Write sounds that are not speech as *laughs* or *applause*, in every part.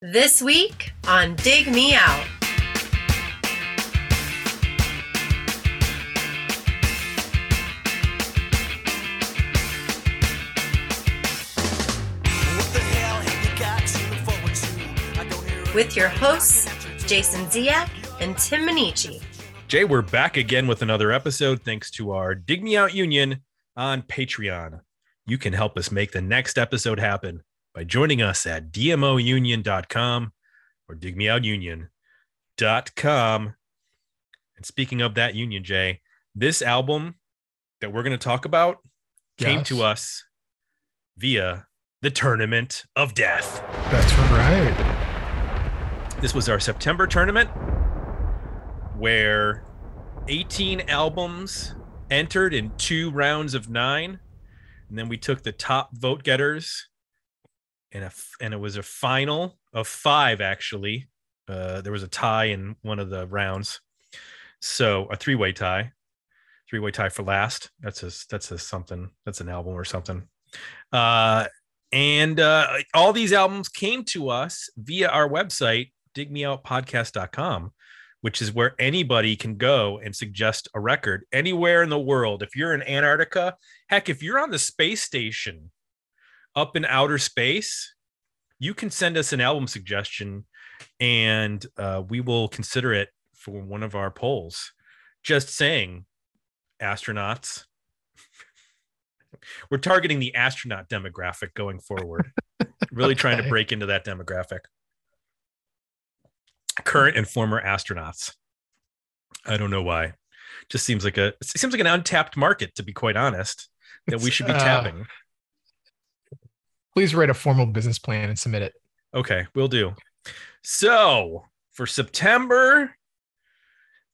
This week on Dig Me Out. With your hosts, Jason Ziak and Tim Minichi. Jay, we're back again with another episode thanks to our Dig Me Out Union on Patreon. You can help us make the next episode happen by joining us at dmounion.com or digmeoutunion.com. And speaking of that union, Jay, this album that we're going to talk about came to us via the Tournament of Death. That's right. This was our September tournament where 18 albums entered in two rounds of nine. And then we took the top vote getters and, a, and it was a final of five, actually. Uh, there was a tie in one of the rounds. So a three way tie, three way tie for last. That's a, that's a something, that's an album or something. Uh, and uh, all these albums came to us via our website, digmeoutpodcast.com, which is where anybody can go and suggest a record anywhere in the world. If you're in Antarctica, heck, if you're on the space station up in outer space, you can send us an album suggestion and uh, we will consider it for one of our polls. Just saying, astronauts. *laughs* We're targeting the astronaut demographic going forward. *laughs* really trying to break into that demographic. Current and former astronauts. I don't know why. Just seems like a it seems like an untapped market, to be quite honest, that we should be Uh, tapping. Please write a formal business plan and submit it. Okay, we'll do. So for September,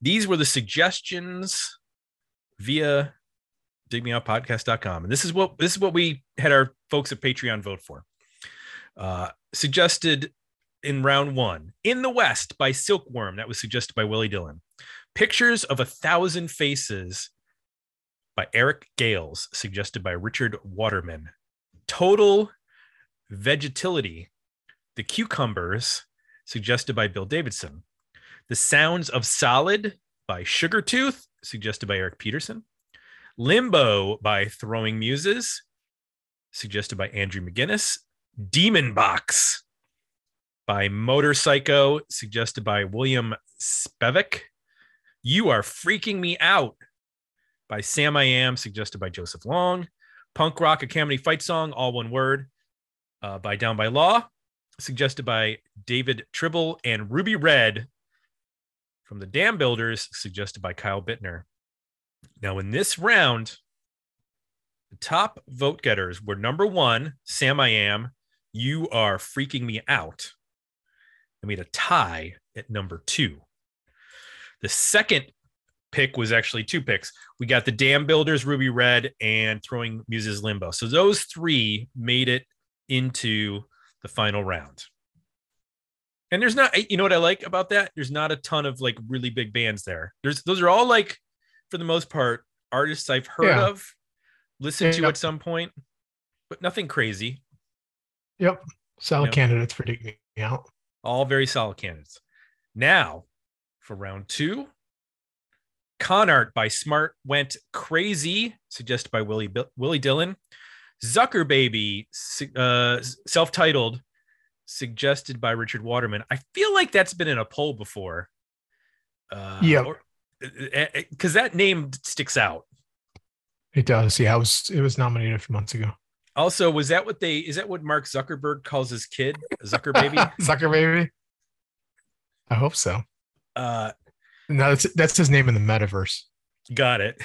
these were the suggestions via digmeoutpodcast.com. And this is what this is what we had our folks at Patreon vote for. Uh, suggested in round one, In the West by Silkworm. That was suggested by Willie Dillon. Pictures of a Thousand Faces by Eric Gales, suggested by Richard Waterman. Total Vegetility the Cucumbers, suggested by Bill Davidson. The Sounds of Solid by Sugartooth, suggested by Eric Peterson. Limbo by Throwing Muses, suggested by Andrew McGinnis. Demon Box by Motorpsycho, suggested by William Spevik. You Are Freaking Me Out by Samiam, suggested by Joseph Long. Punk Rock, Academy Fight Song, all one word, uh, by Down by Law, suggested by David Tribble, and Ruby Red from the Dambuilders, suggested by Kyle Bittner. Now, in this round, the top vote getters were number one, Samiam, You Are Freaking Me Out. And we had a tie at number two. The second pick was actually two picks. We got the Dambuilders, Ruby Red, and Throwing Muses Limbo. So those three made it into the final round. And there's not, you know what I like about that? There's not a ton of like really big bands there. There's those are all like, for the most part, artists I've heard Yeah. of, listened to at some point, but nothing crazy. Yep. Solid Yep. candidates for digging me out. All very solid candidates. Now, for round two, Con Art by Smart went crazy, suggested by Willie Willie Dillon. Zuckerbaby, uh, self-titled, suggested by Richard Waterman. I feel like that's been in a poll before. Uh, Yep. because that name sticks out. It does. Yeah, it was it was nominated a few months ago. Also, was that what they? Is that what Mark Zuckerberg calls his kid, Zucker Baby? *laughs* Zucker baby. I hope so. uh, No, that's that's his name in the metaverse. Got it.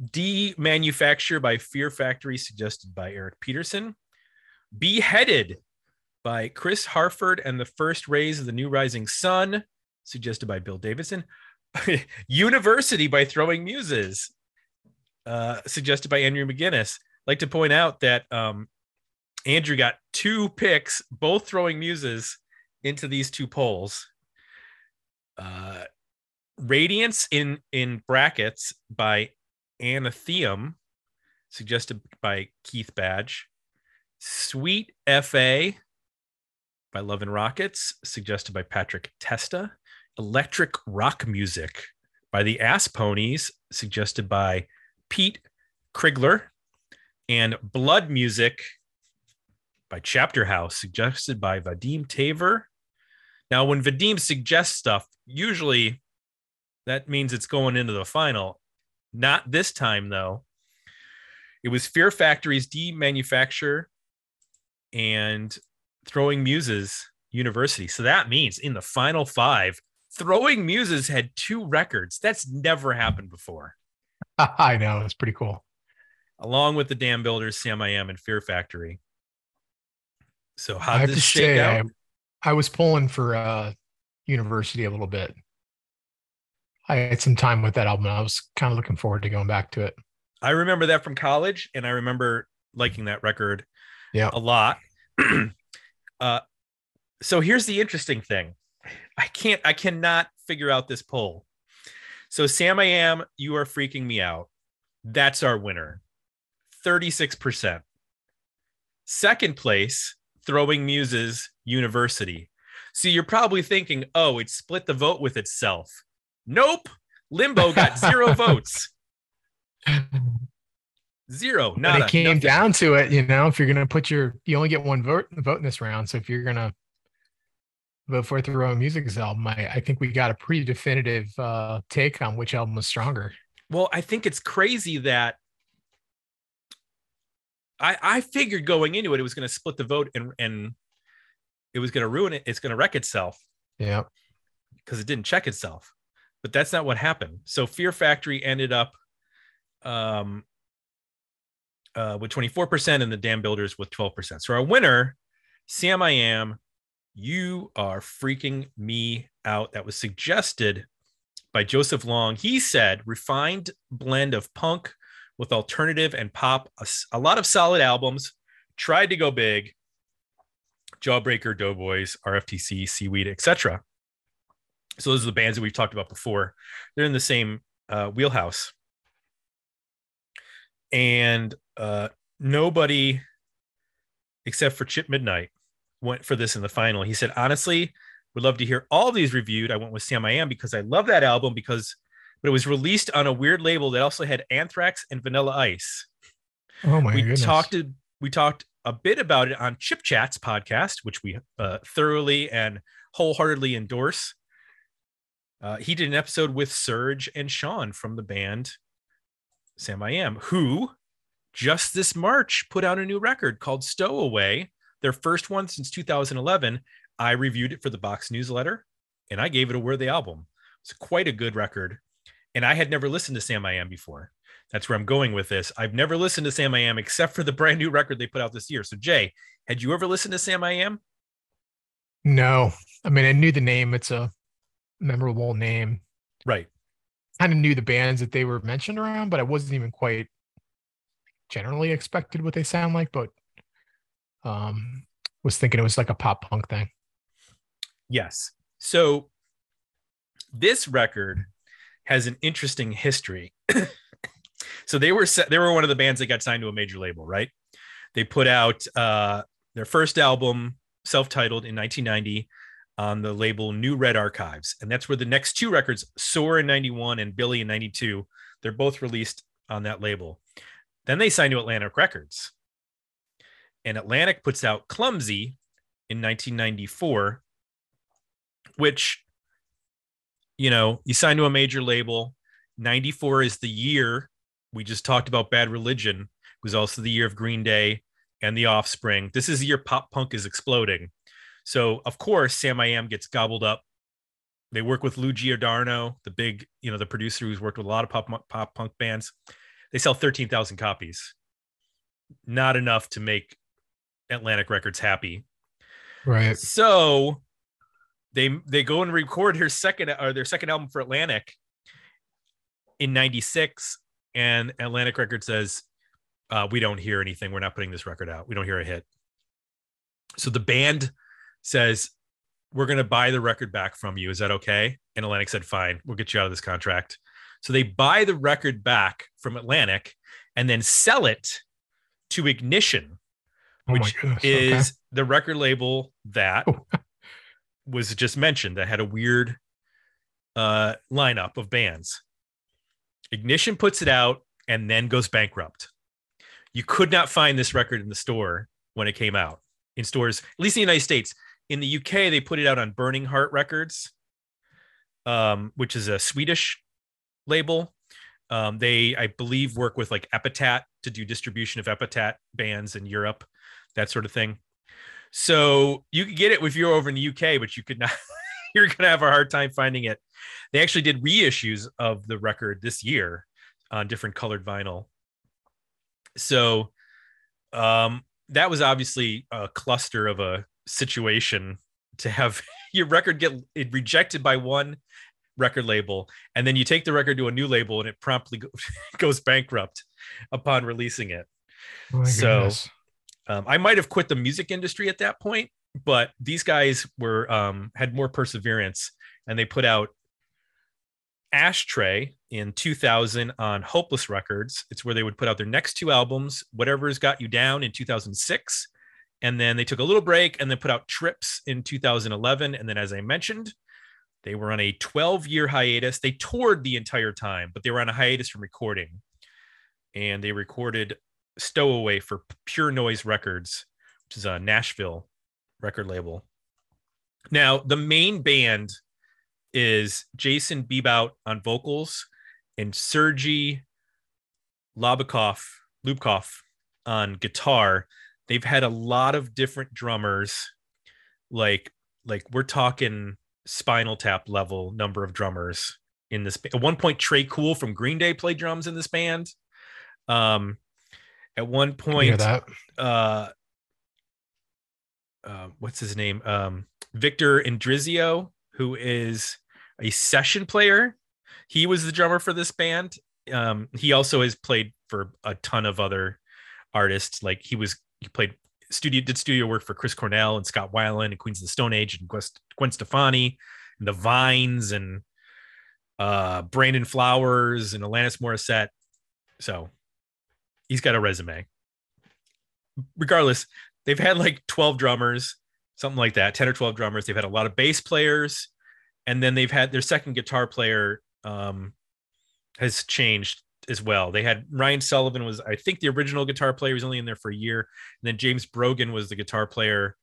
Demanufacture by Fear Factory, suggested by Eric Peterson. Beheaded by Chris Harford and the First Rays of the New Rising Sun, suggested by Bill Davidson. *laughs* University by Throwing Muses, uh, suggested by Andrew McGinnis. like to point out that um, Andrew got two picks, both throwing muses into these two polls. Uh, Radiance in in brackets by Anatheum, suggested by Keith Badge. Sweet FA by Love and Rockets, suggested by Patrick Testa. Electric rock music by the Ass Ponies, suggested by Pete Krigler. And blood music by Chapterhouse, suggested by Vadim Taver. Now, when Vadim suggests stuff, usually that means it's going into the final. Not this time, though. It was Fear Factory's demanufacture and Throwing Muses University. So that means in the final five, Throwing Muses had two records. That's never happened before. *laughs* I know. It's pretty cool. Along with the Dam Builders, Samiam, and Fear Factory. So how I have did to this shake say, out? I, I was pulling for uh, University a little bit. I had some time with that album. I was kind of looking forward to going back to it. I remember that from college, and I remember liking that record Yeah. a lot. *clears throat* uh, so here's the interesting thing. I can't, I cannot figure out this poll. So Samiam, you are freaking me out. That's our winner. 36%. Second place, Throwing Muses University. So you're probably thinking, oh, it split the vote with itself. Nope. Limbo got zero *laughs* votes. Zero. But Nada. it came nothing. down to it, you know, if you're gonna put your you only get one vote vote in this round. So if you're gonna vote for Throwing Muses's album, I, I think we got a pretty definitive uh take on which album was stronger. Well, I think it's crazy that I I figured going into it it was to split the vote and and it was to ruin it. It's to wreck itself Yeah. because it didn't check itself. But that's not what happened. So Fear Factory ended up um uh with 24% and the Dambuilders with 12%. So our winner, Samiam, you are freaking me out. That was suggested by Joseph Long. He said refined blend of punk with alternative and pop, A lot of solid albums, tried to go big. Jawbreaker, Doughboys, RFTC, Seaweed, etc. So those are the bands that we've talked about before. They're in the same uh, wheelhouse. And uh, nobody except for Chip Midnight went for this in the final. He said, honestly, would love to hear all these reviewed. I went with Samiam because I love that album because but it was released on a weird label that also had Anthrax and Vanilla Ice. Oh my we goodness. talked we talked a bit about it on Chip Chats podcast, which we uh, thoroughly and wholeheartedly endorse. Uh, he did an episode with Serge and Sean from the band Samiam, who just this March put out a new record called Stowaway, their first one since 2011. I reviewed it for the box newsletter and I gave it a worthy album. It's quite a good record. And I had never listened to Samiam before. That's where I'm going with this. I've never listened to Samiam except for the *laughs* brand new record they put out this year. So, Jay, had you ever listened to Samiam? No. I mean, I knew the name. It's a memorable name. Right. Kind of knew the bands that they were mentioned around, but I wasn't even quite generally expected what they sound like, but um was thinking it was like a pop punk thing. Yes. So, this record has an interesting history. *coughs* so they were they were one of the bands that got signed to a major label, right? They put out uh, their first album, self-titled, in 1990 on the label New Red Archives, and that's where the next two records, Soar in '91 and Billy in '92, they're both released on that label. Then they signed to Atlantic Records, and Atlantic puts out Clumsy in 1994, which you know, you sign to a major label. 94 is the year we just talked about Bad Religion, it was also the year of Green Day and The Offspring. This is the year pop punk is exploding. So, of course, Samiam gets gobbled up. They work with Lou Giordano, the big, you know, the producer who's worked with a lot of pop pop punk bands. They sell 13,000 copies. Not enough to make Atlantic Records happy. Right. So they they go and record her second or their second album for Atlantic in 96 and Atlantic Records says uh, we don't hear anything we're not putting this record out we don't hear a hit so the band says we're going to buy the record back from you is that okay and Atlantic said fine we'll get you out of this contract so they buy the record back from Atlantic and then sell it to Ignition Oh which goodness. is the record label that Oh. *laughs* was just mentioned that had a weird uh lineup of bands. Ignition puts it out and then goes bankrupt. You could not find this record in the store when it came out in stores, at least in the United States. In the UK, they put it out on Burning Heart Records, um, which is a Swedish label. Um, they, I believe, work with like Epitaph to do distribution of Epitaph bands in Europe, that sort of thing. So you could get it if you're over in the UK, but you could not. *laughs* you're gonna have a hard time finding it. They actually did reissues of the record this year on different colored vinyl. So um, that was obviously a cluster of a situation to have *laughs* your record get rejected by one record label and then you take the record to a new label and it promptly go, *laughs* goes bankrupt upon releasing it. Oh so- um, i might have quit the music industry at that point but these guys were um, had more perseverance and they put out Astray in 2000 on hopeless records. It's where they would put out their next two albums whatever's got you down in 2006 and then they took a little break and then put out trips in 2011 and then as i mentioned they were on a 12 year hiatus. They toured the entire time but they were on a hiatus from recording. And they recorded stowaway for pure noise records which is a nashville record label. Now the main band is jason Beebout on vocals and sergey labakov lubkov on guitar they've had a lot of different drummers like like we're talking spinal tap level number of drummers in this at one point Tré Cool from green day played drums in this band um at one Can you hear point that? uh uh, what's his name? Um, Victor Indrizzo, who is a session player. He was the drummer for this band. Um, he also has played for a ton of other artists. Like he was, he played studio, did studio work for Chris Cornell and Scott Weiland and Queens of the Stone Age and Gwen, Gwen Stefani and the Vines and uh, Brandon Flowers and Alanis Morissette. So he's got a resume. Regardless, they've had like 12 drummers, something like that, 10 or 12 drummers. They've had a lot of bass players, and then they've had their second guitar player um, has changed as well. They had Ryan Sullivan was, I think, the original guitar player. He was only in there for a year. And then James Brogan was the guitar player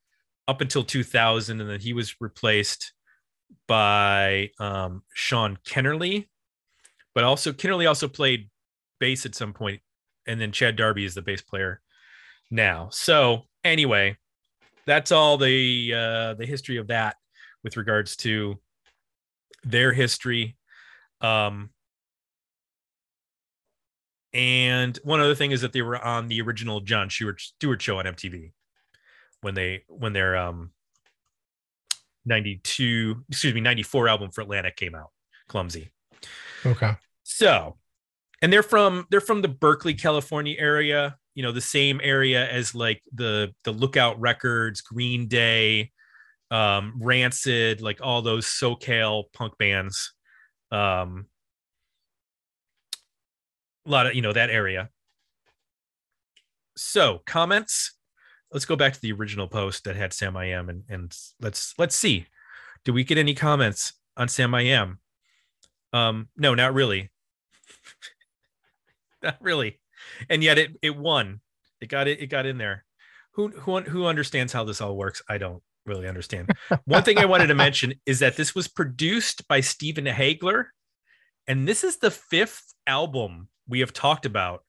up until 2000, and then he was replaced by um, Sean Kennerly. But also, Kennerly also played bass at some point, and then Chad Darby is the bass player now. So anyway, that's all the uh, the history of that with regards to their history. Um, and one other thing is that they were on the original Jon Stewart Stewart show on MTV when they when their um 92 excuse me 94 album for Atlantic came out clumsy Okay. so, and they're from they're from the Berkeley, California area. You know, the same area as like the the Lookout Records, Green Day, um, Rancid, like all those SoCal punk bands. Um, a lot of you know that area. So comments. Let's go back to the original post that had Samiam and and let's let's see. Do we get any comments on Samiam? Um, no, not really. *laughs* not really. And yet it it won. It got it it got in there. Who who who understands how this all works? I don't really understand. One thing I wanted to mention is that this was produced by Stephen Haigler, and this is the fifth album we have talked about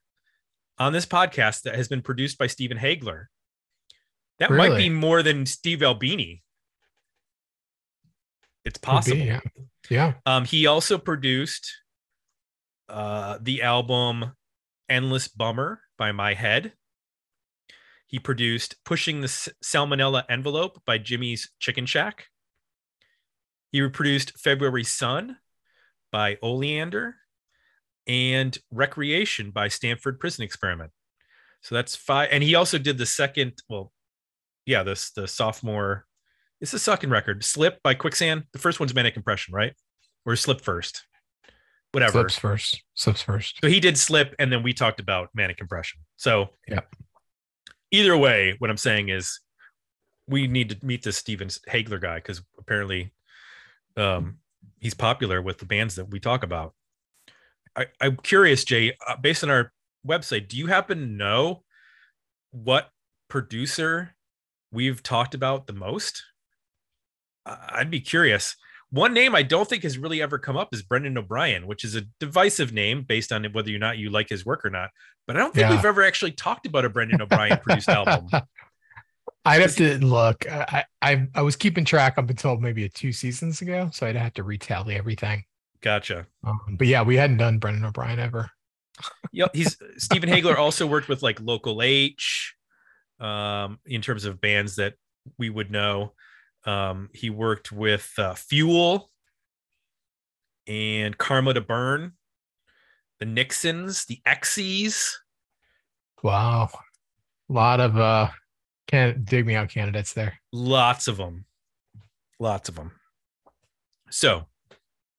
on this podcast that has been produced by Stephen Haigler. That might be more than Steve Albini. It's Could be, possible. yeah. Yeah. Um, he also produced uh, the album Endless Bummer by My Head. He produced Pushing the Salmonella Envelope by Jimmy's Chicken Shack. He produced February Sun by Oleander and Recreation by Stanford Prison Experiment. So that's five. And he also did the second, well, yeah, this the sophomore. It's the second record, Slip by Quicksand. The first one's Manic Compression, right? Or Slip first. Whatever. Slips first. Slips first. So he did Slip, and then we talked about Manic Compression. So Yeah. either way, what I'm saying is we need to meet this Steven Haigler guy because apparently um, he's popular with the bands that we talk about. I, I'm curious, Jay, uh, based on our website, do you happen to know what producer we've talked about the most? I'd be curious. One name I don't think has really ever come up is Brendan O'Brien, which is a divisive name based on whether or not you like his work or not. But I don't think Yeah. we've ever actually talked about a Brendan O'Brien produced album. *laughs* I'd have to look. I, I I was keeping track up until maybe two seasons ago, so I'd have to retally everything. Gotcha. Um, but yeah, we hadn't done Brendan O'Brien ever. *laughs* Yep. He's Stephen Haigler also worked with like Local H, um, in terms of bands that we would know. Um, he worked with uh, Fuel and Karma to Burn, the Nixons, the X's. Wow, a lot of uh, can dig me out candidates there. Lots of them. Lots of them. So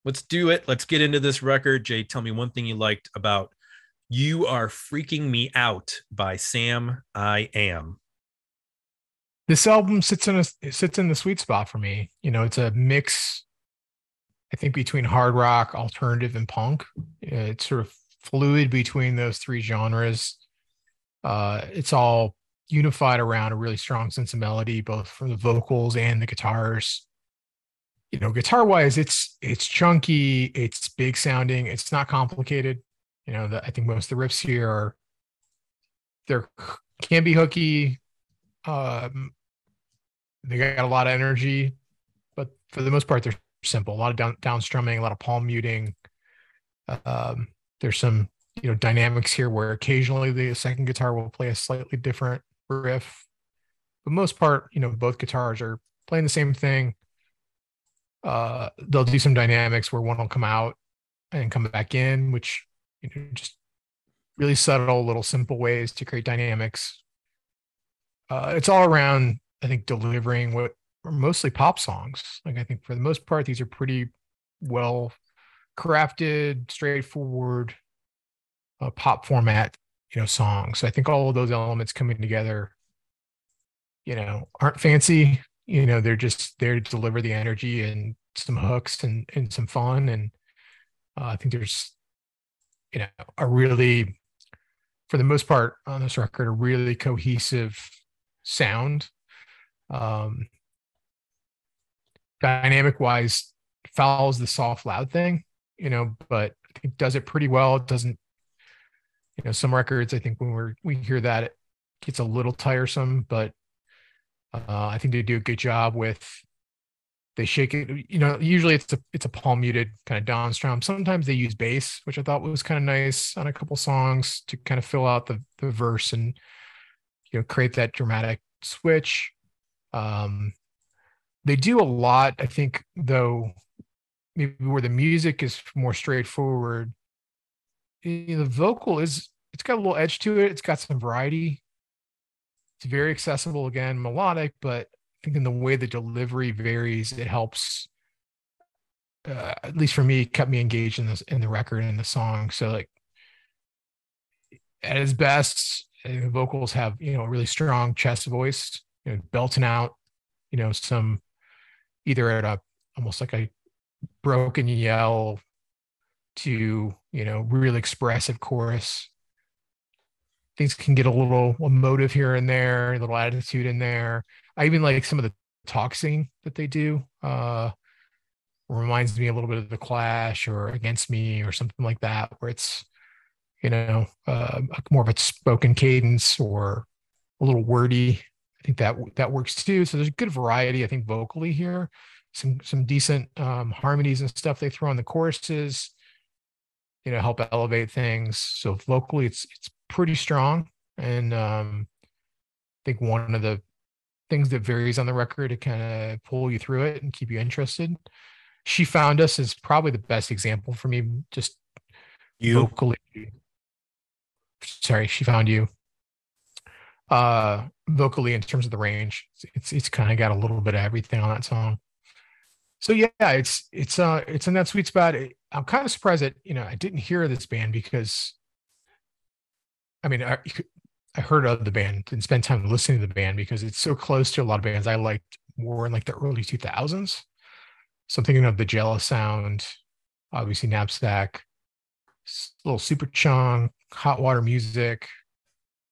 let's do it. Let's get into this record. Jay, tell me one thing you liked about You Are Freaking Me Out by Sam I Am. This album sits in a it sits in the sweet spot for me. You know, it's a mix. I think between hard rock, alternative, and punk. It's sort of fluid between those three genres. Uh, it's all unified around a really strong sense of melody, both from the vocals and the guitars. You know, guitar wise, it's it's chunky, it's big sounding, it's not complicated. You know, the, I think most of the riffs here are they're can be hooky. Um, they got a lot of energy, but for the most part, they're simple. A lot of down down strumming, a lot of palm muting. Um, there's some you know dynamics here where occasionally the second guitar will play a slightly different riff, but most part, you know, both guitars are playing the same thing. Uh, they'll do some dynamics where one will come out and come back in, which you know just really subtle, little simple ways to create dynamics. Uh, it's all around, I think, delivering what are mostly pop songs. Like I think for the most part, these are pretty well crafted, straightforward uh, pop format, you know, songs. So I think all of those elements coming together, you know, aren't fancy. You know, they're just there to deliver the energy and some hooks and and some fun. And uh, I think there's, you know, a really, for the most part on this record, a really cohesive sound. Um, dynamic wise, follows the soft loud thing, you know, but I think does it pretty well. It doesn't, you know, some records, I think when we're, we hear that it gets a little tiresome, but uh, I think they do a good job with, they shake it, you know, usually it's a, it's a palm muted kind of down strum. Sometimes they use bass, which I thought was kind of nice on a couple songs to kind of fill out the, the verse and, you know, create that dramatic switch. Um, they do a lot, I think, though, maybe where the music is more straightforward. eh, The vocal is it's got a little edge to it. It's got some variety. It's very accessible again, melodic, but I think in the way the delivery varies, it helps. Uh, at least for me, kept me engaged in this in the record and the song. So like at its best, uh, the vocals have you know a really strong chest voice, you know, belting out, you know, some either at a almost like a broken yell to you know real expressive chorus things can get a little emotive here and there a little attitude in there. I even like some of the talk singing that they do uh reminds me a little bit of the clash or against me or something like that where it's you know uh, more of a spoken cadence or a little wordy. I think that that works too. So there's a good variety i think vocally here. Some some decent um, harmonies and stuff they throw on the choruses you know help elevate things. So vocally it's it's pretty strong. And um i think one of the things that varies on the record to kind of pull you through it and keep you interested. She found us is probably the best example for me just You? vocally. Sorry she found you. Uh vocally in terms of the range it's it's kind of got a little bit of everything on that song. So yeah it's it's uh it's in that sweet spot. I'm kind of surprised that you know i didn't hear this band because i mean I, I heard of the band and spent time listening to the band because it's so close to a lot of bands I liked more in like the early 2000s. So I'm thinking of the Jealous Sound, obviously Knapsack, little Superchunk, Hot Water Music.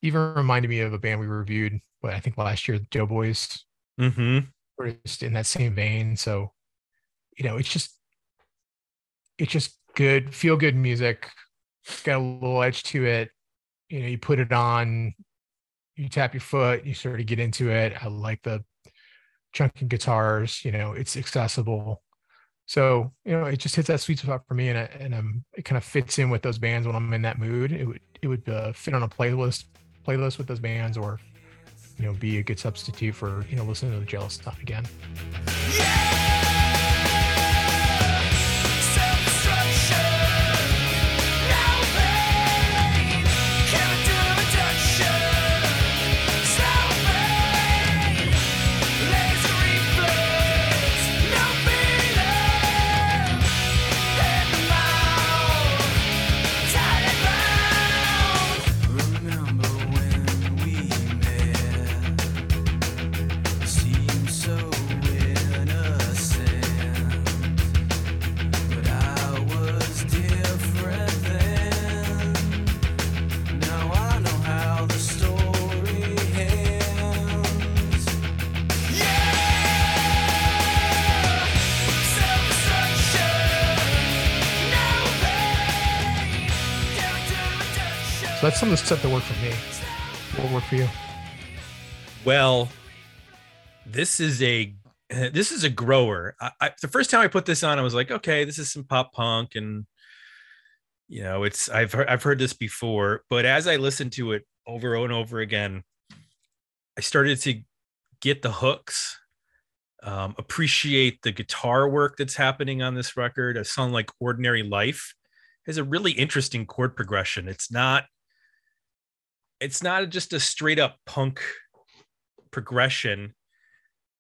Even reminded me of a band we reviewed, but I think last year, Doughboys. Mm-hmm. Were just in that same vein. So, you know, it's just, it's just good, feel good music. It's got a little edge to it. You know, you put it on, you tap your foot, you sort of get into it. I like the chunking guitars. You know, it's accessible. So you know, it just hits that sweet spot for me, and I, and I'm, it kind of fits in with those bands when I'm in that mood. It would it would uh, fit on a playlist playlist with those bands, or you know, be a good substitute for you know listening to the jealous stuff again. Yeah! So that's some of the stuff that worked for me. What worked for you? Well, this is a this is a grower. I, I, the first time I put this on, I was like, okay, this is some pop punk, and you know, it's I've heard, I've heard this before. But as I listened to it over and over again, I started to get the hooks, um, appreciate the guitar work that's happening on this record. A song like "Ordinary Life" has a really interesting chord progression. It's not it's not just a straight up punk progression.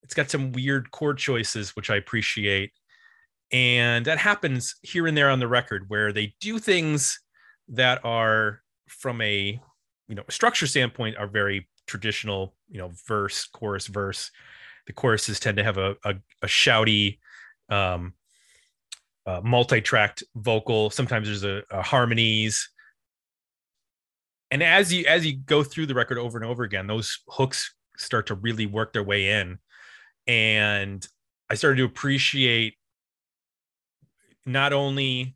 It's got some weird chord choices, which I appreciate. And that happens here and there on the record where they do things that are from a you know structure standpoint are very traditional, you know, verse, chorus, verse. The choruses tend to have a, a, a shouty, um, uh, multi-tracked vocal. Sometimes there's a, a harmonies and as you as you go through the record over and over again those hooks start to really work their way in. And i started to appreciate not only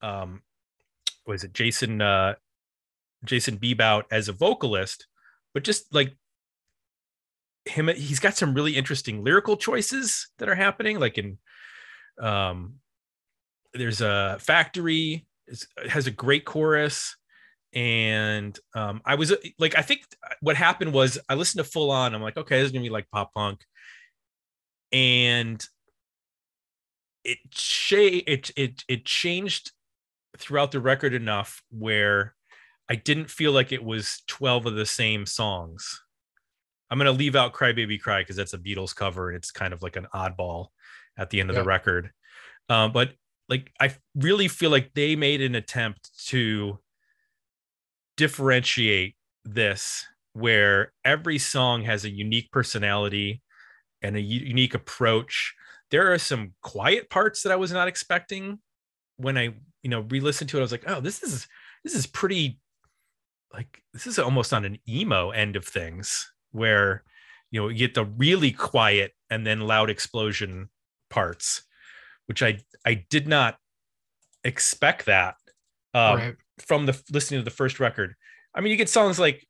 um was it jason uh jason Beebout as a vocalist but just like him he's got some really interesting lyrical choices that are happening. Like in um there's a factory has a great chorus and um, I was uh, like, I think what happened was I listened to full on. I'm like, okay, this is gonna be like pop punk, and it cha- it it it changed throughout the record enough where I didn't feel like it was 12 of the same songs. I'm gonna leave out "Cry Baby Cry" because that's a Beatles cover and it's kind of like an oddball at the end of the record. Um, but like, I really feel like they made an attempt to differentiate this where every song has a unique personality and a u- unique approach. There are some quiet parts that I was not expecting when I, you know, re-listened to it. I was like, oh, this is this is pretty like this is almost on an emo end of things where you know you get the really quiet and then loud explosion parts, which I I did not expect that. Um, right from the listening to the first record. I mean, you get songs like,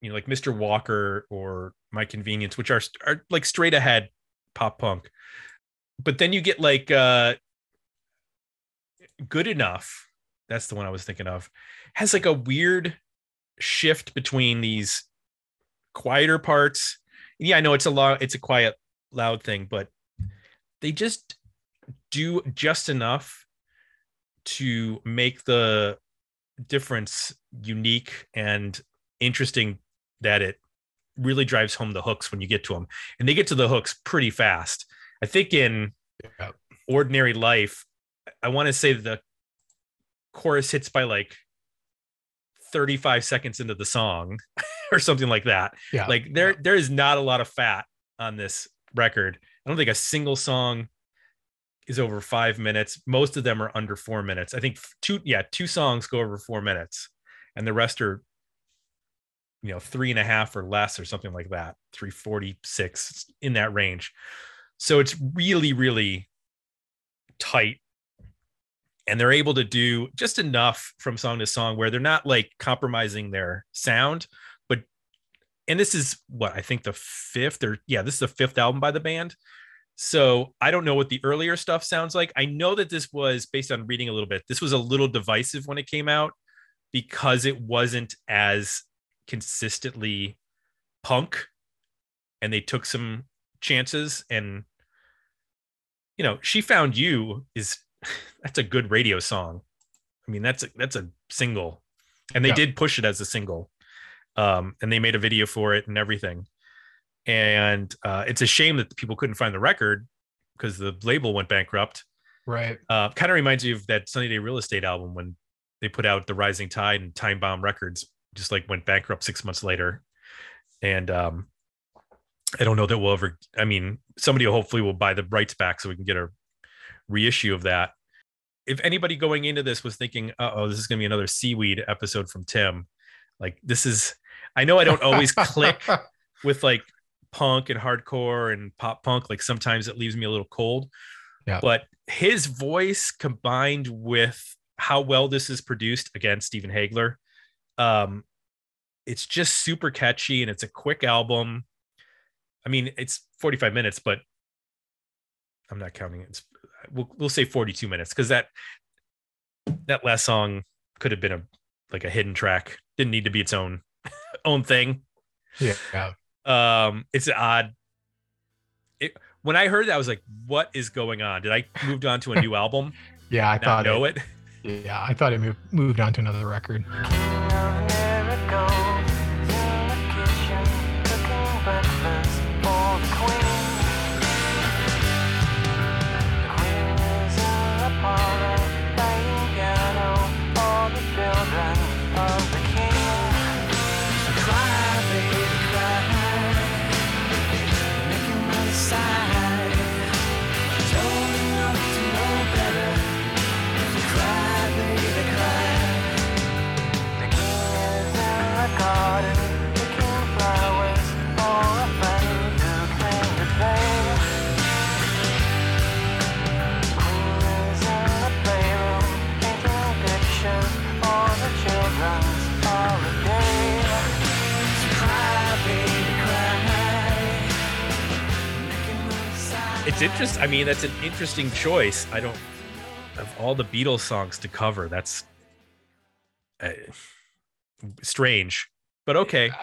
you know, like Mr. Walker or My Convenience, which are are like straight ahead pop punk. But then you get like uh Good Enough. That's the one I was thinking of. Has like a weird shift between these quieter parts. Yeah, I know it's a lot, it's a quiet, loud thing, but they just do just enough to make the difference unique and interesting that it really drives home the hooks when you get to them and they get to the hooks pretty fast i think in yeah. ordinary life i want to say the chorus hits by like 35 seconds into the song *laughs* or something like that. Yeah. Like there there is not a lot of fat on this record. I don't think a single song is over 5 minutes. Most of them are under 4 minutes. I think two yeah, two songs go over 4 minutes and the rest are you know three and a half or less or something like that 346 in that range so it's really really tight and they're able to do just enough from song to song where they're not like compromising their sound but and this is what i think the fifth or yeah this is the fifth album by the band so i don't know what the earlier stuff sounds like. I know that this was based on reading a little bit this was a little divisive when it came out because it wasn't as consistently punk and they took some chances and you know she found you is *laughs* that's a good radio song. I mean that's a, that's a single and they Yeah. did push it as a single um and they made a video for it and everything and uh it's a shame that people couldn't find the record because the label went bankrupt. Right. uh kind of reminds you of that sunny day real estate album when they put out the rising tide and time bomb records just like went bankrupt six months later. And um i don't know that we'll ever i mean somebody hopefully will buy the rights back so we can get a reissue of that. If anybody going into this was thinking oh this is going to be another seaweed episode from tim like this is i know i don't always click *laughs* with like punk and hardcore and pop punk like sometimes it leaves me a little cold. Yeah. but his voice combined with how well this is produced again stephen Haigler um it's just super catchy and it's a quick album. I mean it's 45 minutes but i'm not counting it. It's we'll, we'll say 42 minutes because that that last song could have been a like a hidden track. Didn't need to be its own *laughs* own thing. Yeah. Yeah. um it's odd it when i heard that i was like what is going on did i moved on to a new album *laughs* Yeah. I thought know it, Yeah, I thought it moved, moved on to another record. I mean that's an interesting choice i don't of all the beatles songs to cover that's uh, strange but okay Uh,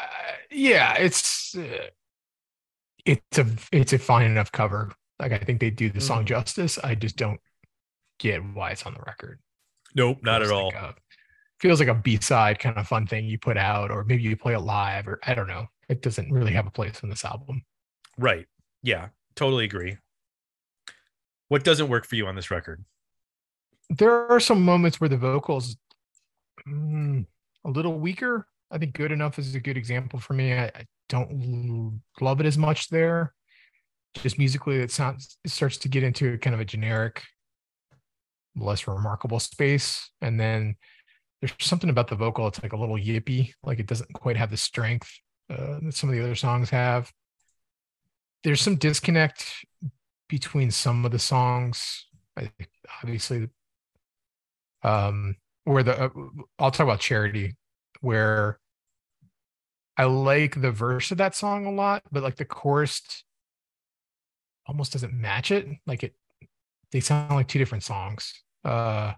yeah, it's uh, it's a it's a fine enough cover. Like I think they do the song justice. I just don't get why it's on the record. nope not at Feels all a- feels like a B side kind of fun thing you put out, or maybe you play it live, or I don't know. It doesn't really have a place in this album. right yeah totally agree what doesn't work for you on this record There are some moments where the vocals mm, a little weaker. I think "Good Enough" is a good example for me. I, I don't love it as much there. Just musically, it sounds it starts to get into kind of a generic, less remarkable space, and then there's something about the vocal. It's like a little yippy, like it doesn't quite have the strength uh, that some of the other songs have. There's some disconnect between some of the songs. I, obviously, um, where the uh, I'll talk about charity, where I like the verse of that song a lot, but like the chorus almost doesn't match it. Like it, they sound like two different songs. Uh,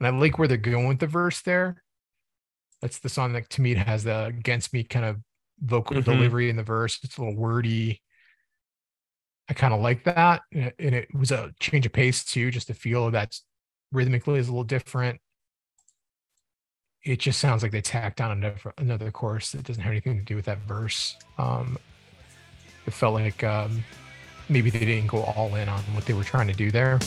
and I like where they're going with the verse there. That's the song that to me has the against me kind of vocal Mhm. delivery in the verse. It's a little wordy. I kind of like that. And it, was a change of pace too, just to feel that rhythmically is a little different. It just sounds like they tacked on another another chorus that doesn't have anything to do with that verse. Um, it felt like um, maybe they didn't go all in on what they were trying to do there.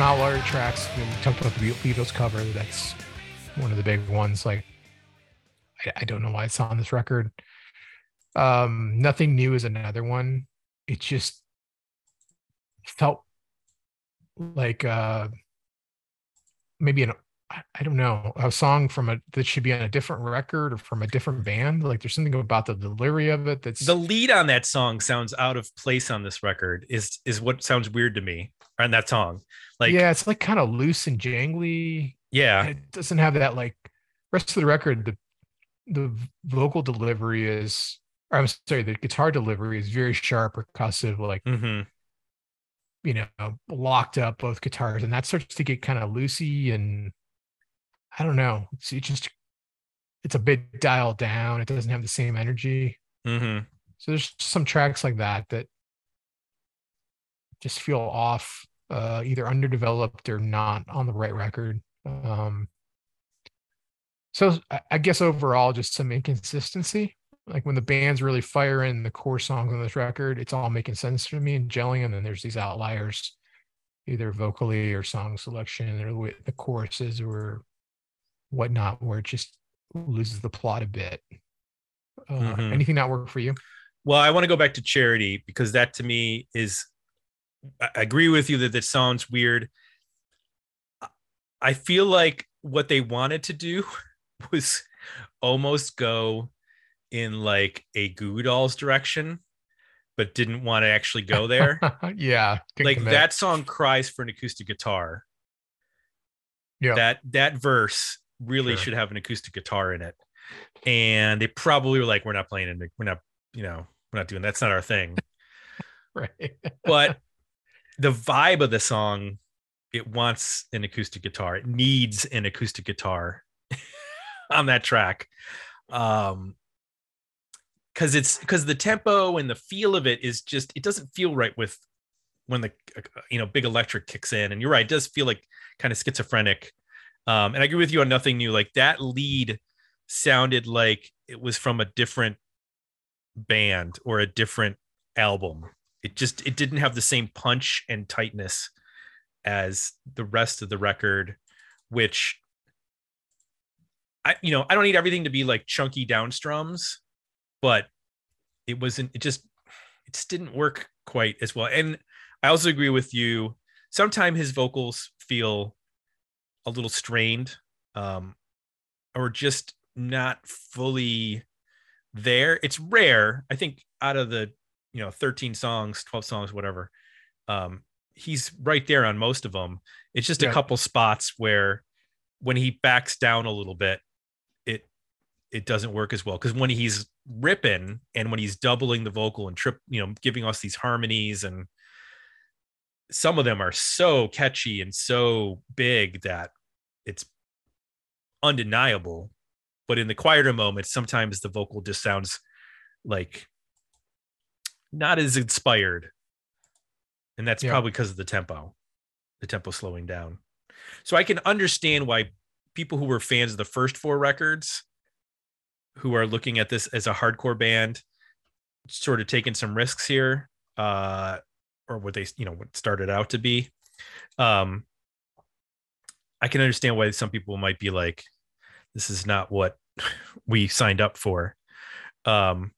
Some outlier tracks. We talked about the Beatles cover. That's one of the big ones. Like, I, I don't know why it's on this record. Um, Nothing New is another one. It just felt like uh maybe an I don't know a song from a that should be on a different record or from a different band. Like there's something about the delivery of it that's the lead on that song sounds out of place on this record. Is is what sounds weird to me on that song. Like yeah, it's like kind of loose and jangly. Yeah, it doesn't have that like rest of the record. The the vocal delivery is, or I'm sorry, the guitar delivery is very sharp, percussive, like. Mm-hmm you know, locked up both guitars, and that starts to get kind of loosey and I don't know. It's it just it's a bit dialed down. It doesn't have the same energy. Mm-hmm. So there's some tracks like that that just feel off, uh, either underdeveloped or not on the right record. Um, so I guess overall, just some inconsistency. Like when the band's really firing the core songs on this record, it's all making sense to me and gelling. And then there's these outliers, either vocally or song selection or the choruses or whatnot, where it just loses the plot a bit. Uh, mm-hmm. Anything not work for you? Well, I want to go back to Charity because that to me is, I agree with you that that sounds weird. I feel like what they wanted to do *laughs* was almost go in like a Goo Dolls direction, but didn't want to actually go there. *laughs* yeah. Like commit. that song cries for an acoustic guitar. Yeah. That that verse really sure. should have an acoustic guitar in it. And they probably were like, we're not playing it. We're not, you know, we're not doing that's not our thing. *laughs* right. but the vibe of the song, it wants an acoustic guitar. It needs an acoustic guitar *laughs* on that track. Um because it's because the tempo and the feel of it is just it doesn't feel right with when the you know big electric kicks in and you're right it does feel like kind of schizophrenic um, and I agree with you on nothing new. Like that lead sounded like it was from a different band or a different album. It just it didn't have the same punch and tightness as the rest of the record, which I you know I don't need everything to be like chunky downstrums, but it wasn't. It just it just didn't work quite as well. And I also agree with you. Sometimes his vocals feel a little strained um, or just not fully there. It's rare. I think out of the, you know, 13 songs, 12 songs, whatever, um, he's right there on most of them. It's just yeah. a couple spots where when he backs down a little bit, it it doesn't work as well. Because when he's ripping and when he's doubling the vocal and trip, you know, giving us these harmonies and some of them are so catchy and so big that it's undeniable but in the quieter moments sometimes the vocal just sounds like not as inspired and that's yeah. probably because of the tempo the tempo slowing down so i can understand why people who were fans of the first four records who are looking at this as a hardcore band sort of taking some risks here uh or what they you know what started out to be um I can understand why some people might be like, this is not what *laughs* we signed up for. Um,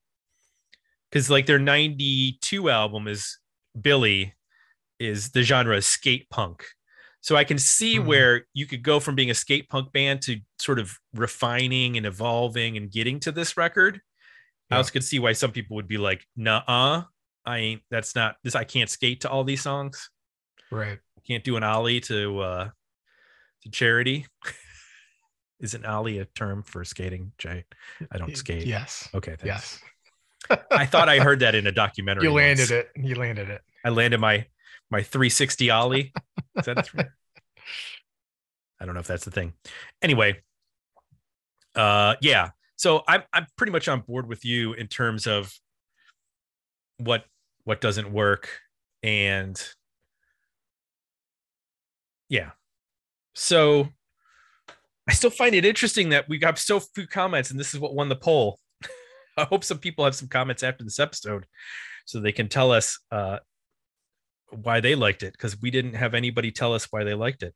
because like their 92 album is Billy is the genre is skate punk. So I can see mm-hmm. where you could go from being a skate punk band to sort of refining and evolving and getting to this record. Yeah. I also could see why some people would be like, nah, I ain't that's not this. I can't skate to all these songs. Right. Can't do an ollie to uh to charity. *laughs* Is an ollie a term for skating, Jay? I don't skate. Yes. Okay. Thanks. Yes. I thought I heard that in a documentary. You landed once. it. You landed it. I landed my my 360 ollie. Is that three? *laughs* I don't know if that's the thing. Anyway, uh, yeah. So I'm I'm pretty much on board with you in terms of what what doesn't work and yeah so I still find it interesting that we got so few comments, and this is what won the poll. *laughs* I hope some people have some comments after this episode so they can tell us uh, why they liked it because we didn't have anybody tell us why they liked it.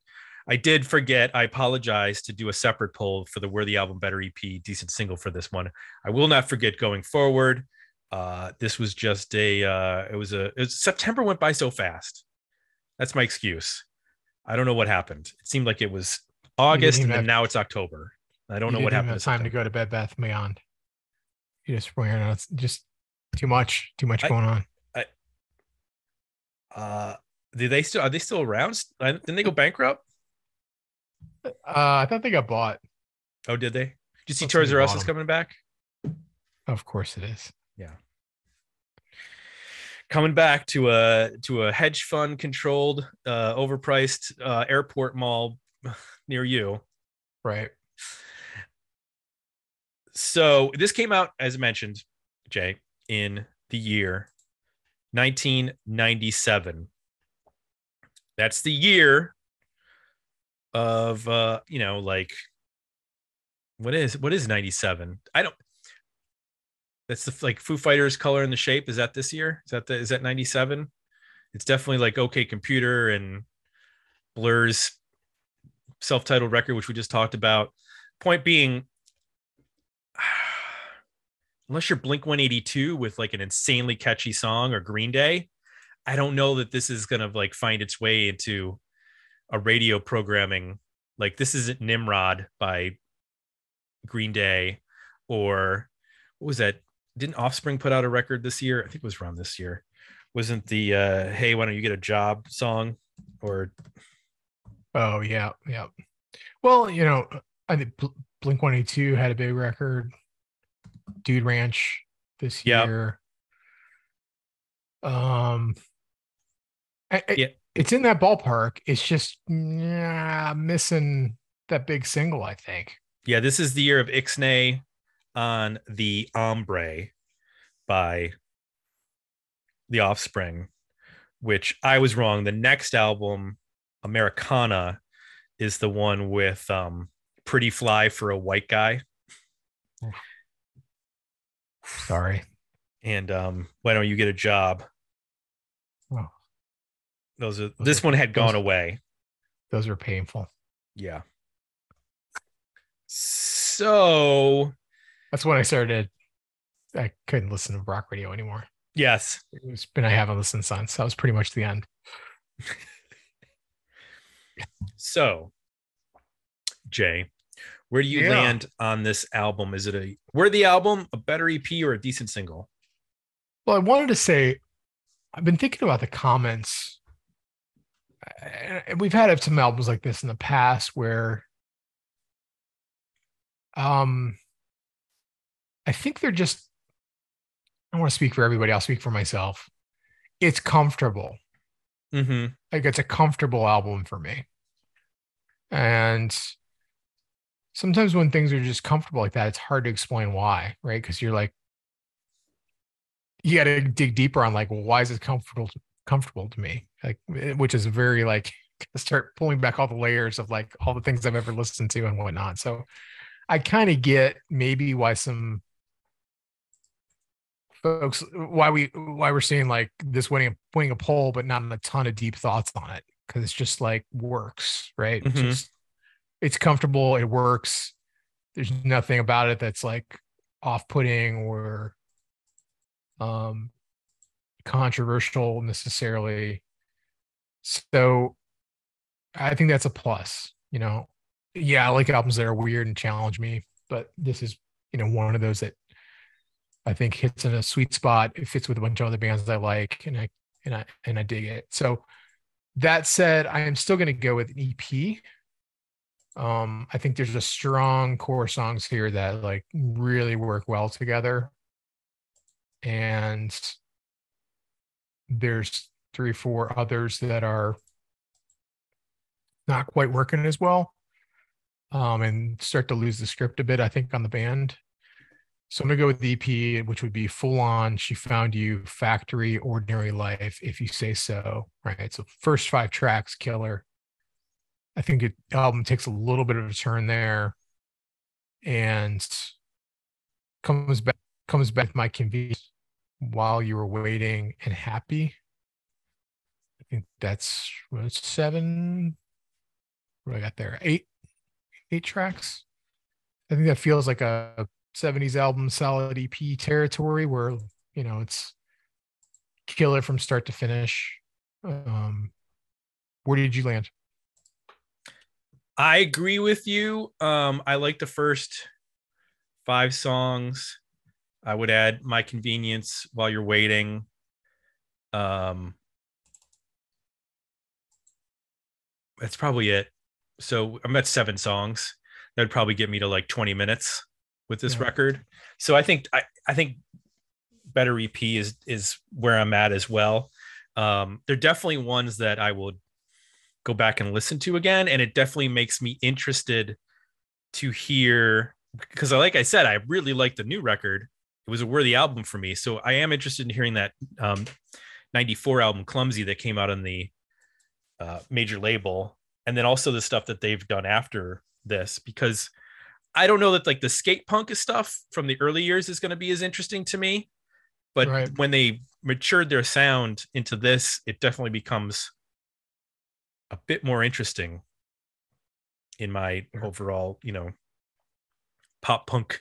I did forget. I apologize to do a separate poll for the Worthy Album Better EP decent single for this one. I will not forget going forward. Uh, this was just a. Uh, it was a. It was, September went by so fast. That's my excuse. I don't know what happened. It seemed like it was August and have- now it's October. I don't know what happened. have time to go to Bed Bath Beyond. You just wearing out. It's just too much. Too much I- going on. I, Uh, did they still? Are they still around? Didn't they go bankrupt? Uh, I thought they got bought. Oh, did they? Did you see Toys R Us is coming back? Of course it is. Yeah. Coming back to a to a hedge fund controlled, uh, overpriced uh, airport mall *laughs* near you. Right. So this came out, as mentioned, Jay, in the year 1997. That's the year of uh, you know, like what is what is 97? I don't that's the like Foo Fighters color and the shape. Is that this year? Is that the is that 97? It's definitely like OK Computer and Blur's self-titled record, which we just talked about. Point being, unless you're Blink 182 with like an insanely catchy song or Green Day, I don't know that this is gonna like find its way into a radio programming. Like this isn't Nimrod by Green Day or what was that? Didn't Offspring put out a record this year? I think it was around this year. Wasn't the uh hey, why don't you get a job song? Or Oh yeah, yeah. Well, you know, I think Blink One Eighty Two had a big record. Dude Ranch this Yep. year. Um, I- Yeah. it's in that ballpark. It's just yeah, missing that big single. I think. yeah, this is the year of Ixnay on the Hombre by The Offspring, which I was wrong. The next album, Americana, is the one with um Pretty Fly for a White Guy. Sorry. And um, why don't you get a job? Oh, Those are Those this are- one had gone those- away. those are painful. Yeah. So That's when I started. I couldn't listen to rock radio anymore. yes, It's been I haven't listened since. That was pretty much the end. *laughs* So, Jay, where do you Yeah. land on this album? Is it a worthy album, a better EP, or a decent single? Well, I wanted to say, I've been thinking about the comments. We've had some albums like this in the past where, um, I think they're just. I don't want to speak for everybody. I'll speak for myself. It's comfortable. Mm-hmm. like it's a comfortable album for me and sometimes when things are just comfortable like that it's hard to explain why right? Because you're like you got to dig deeper on like well, why is it comfortable to, comfortable to me? Like eh, which is very like *laughs* start pulling back all the layers of like all the things i've ever listened to and whatnot. So i kind of get maybe why some folks why we why we're seeing like this winning winning a poll but not a ton of deep thoughts on it because it's just like works right? Mhm. just it's comfortable it works there's nothing about it that's like off-putting or um controversial necessarily so i think that's a plus you know yeah i like albums that are weird and challenge me but this is you know one of those that I think hits in a sweet spot. It fits with a bunch of other bands I like, and I and I and I dig it. So that said, I am still going to go with an EP. Um, I think there's a strong core songs here that like really work well together, and there's three, four others that are not quite working as well, um, and start to lose the script a bit. I think on the band. So I'm gonna go with the EP, which would be full on. She found you, factory, ordinary life, if you say so. Right. So first five tracks, killer. I think it album takes a little bit of a turn there, and comes back comes back my convenience while you were waiting and happy. I think that's what, seven. What I got there? Eight, eight tracks. I think that feels like a 70s album solid EP territory where, you know, it's killer from start to finish. Um, where did you land? I agree with you. Um, I like the first five songs. I would add My Convenience while you're waiting. Um, that's probably it. So I'm at seven songs. That'd probably get me to like 20 minutes with this yeah. record. So I think I, I think better EP is is where I'm at as well. Um, they're definitely ones that I will go back and listen to again, and it definitely makes me interested to hear because like I said, I really like the new record. It was a worthy album for me, so I am interested in hearing that um, '94 album "Clumsy" that came out on the uh, major label, and then also the stuff that they've done after this because I don't know that like the skate punk stuff from the early years is going to be as interesting to me. But right. when they matured their sound into this, it definitely becomes a bit more interesting in my overall, you know, pop punk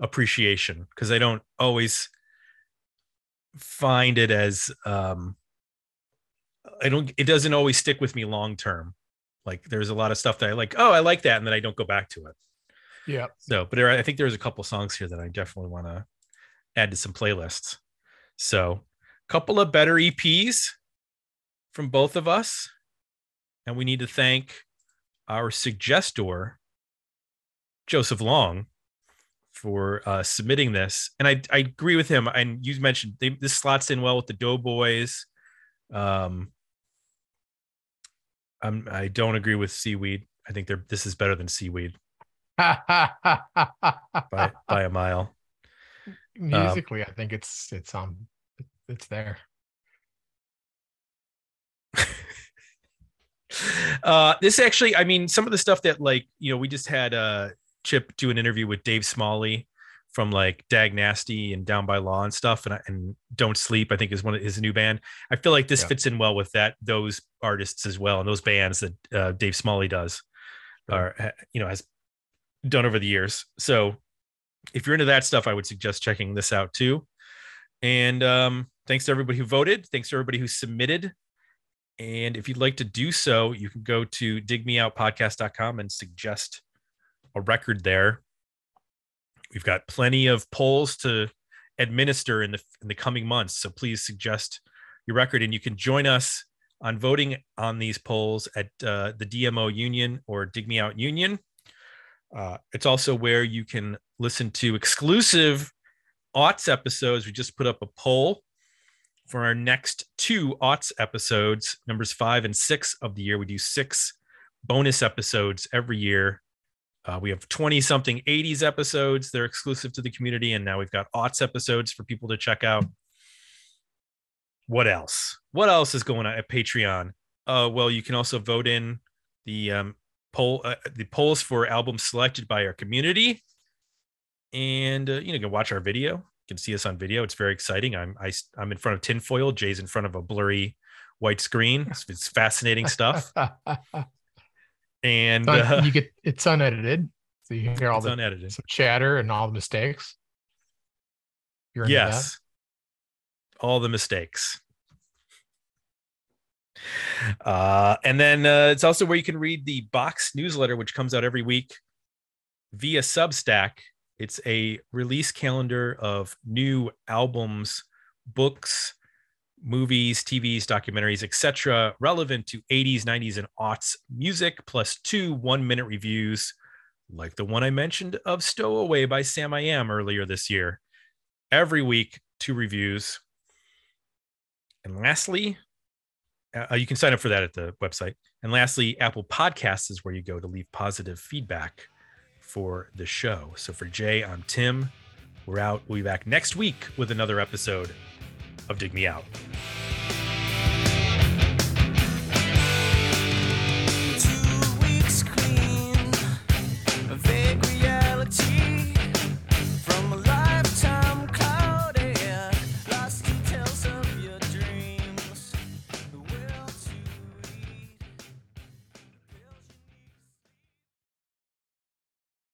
appreciation because I don't always find it as um I don't it doesn't always stick with me long term. Like there's a lot of stuff that I like, oh, I like that, and then I don't go back to it. Yeah. So, but there, I think there's a couple songs here that I definitely want to add to some playlists. So, a couple of better EPs from both of us. And we need to thank our suggestor, Joseph Long, for uh, submitting this. And I, I agree with him. And you mentioned they, this slots in well with the Doughboys. Um, I'm, I don't agree with Seaweed. I think they're this is better than Seaweed by, by a mile. *laughs* Musically, um, I think it's it's um it's there. Uh this actually, I mean, some of the stuff that like, you know, we just had uh Chip do an interview with Dave Smalley from like Dag Nasty and Down by Law and stuff, and and Don't Sleep, I think is one of his new band. I feel like this yeah. fits in well with that those artists as well, and those bands that uh, Dave Smalley does, are you know has done over the years. So if you're into that stuff, I would suggest checking this out too. And um, thanks to everybody who voted. Thanks to everybody who submitted. And if you'd like to do so, you can go to digmeoutpodcast.com and suggest a record there. We've got plenty of polls to administer in the in the coming months. So please suggest your record, and you can join us on voting on these polls at uh, the DMO Union or Dig Me Out Union. Uh, it's also where you can listen to exclusive aughts episodes. We just put up a poll for our next two aughts episodes, numbers five and six of the year. We do six bonus episodes every year. Uh, we have 20 something 80s episodes. They're exclusive to the community. And now we've got aughts episodes for people to check out. What else? What else is going on at Patreon? Uh, well, you can also vote in the um, poll uh, the polls for albums selected by our community and uh, you know you can watch our video can see us on video. It's very exciting. I'm I, am i am in front of tinfoil. Jay's in front of a blurry white screen. It's, *laughs* it's fascinating stuff. *laughs* And uh, you get it's unedited. So you hear all the unedited. some chatter and all the mistakes. Yes that? all the mistakes. Uh, and then uh, it's also where you can read the box newsletter, which comes out every week via Substack. It's a release calendar of new albums, books, movies, TVs, documentaries, etc., relevant to 80s, 90s, and aughts music, plus two one-minute reviews, like the one I mentioned of "Stowaway" by Samiam earlier this year. Every week, two reviews. And lastly, uh, you can sign up for that at the website. And lastly, Apple Podcasts is where you go to leave positive feedback for the show. So for Jay, I'm Tim. We're out. We'll be back next week with another episode of Dig Me Out.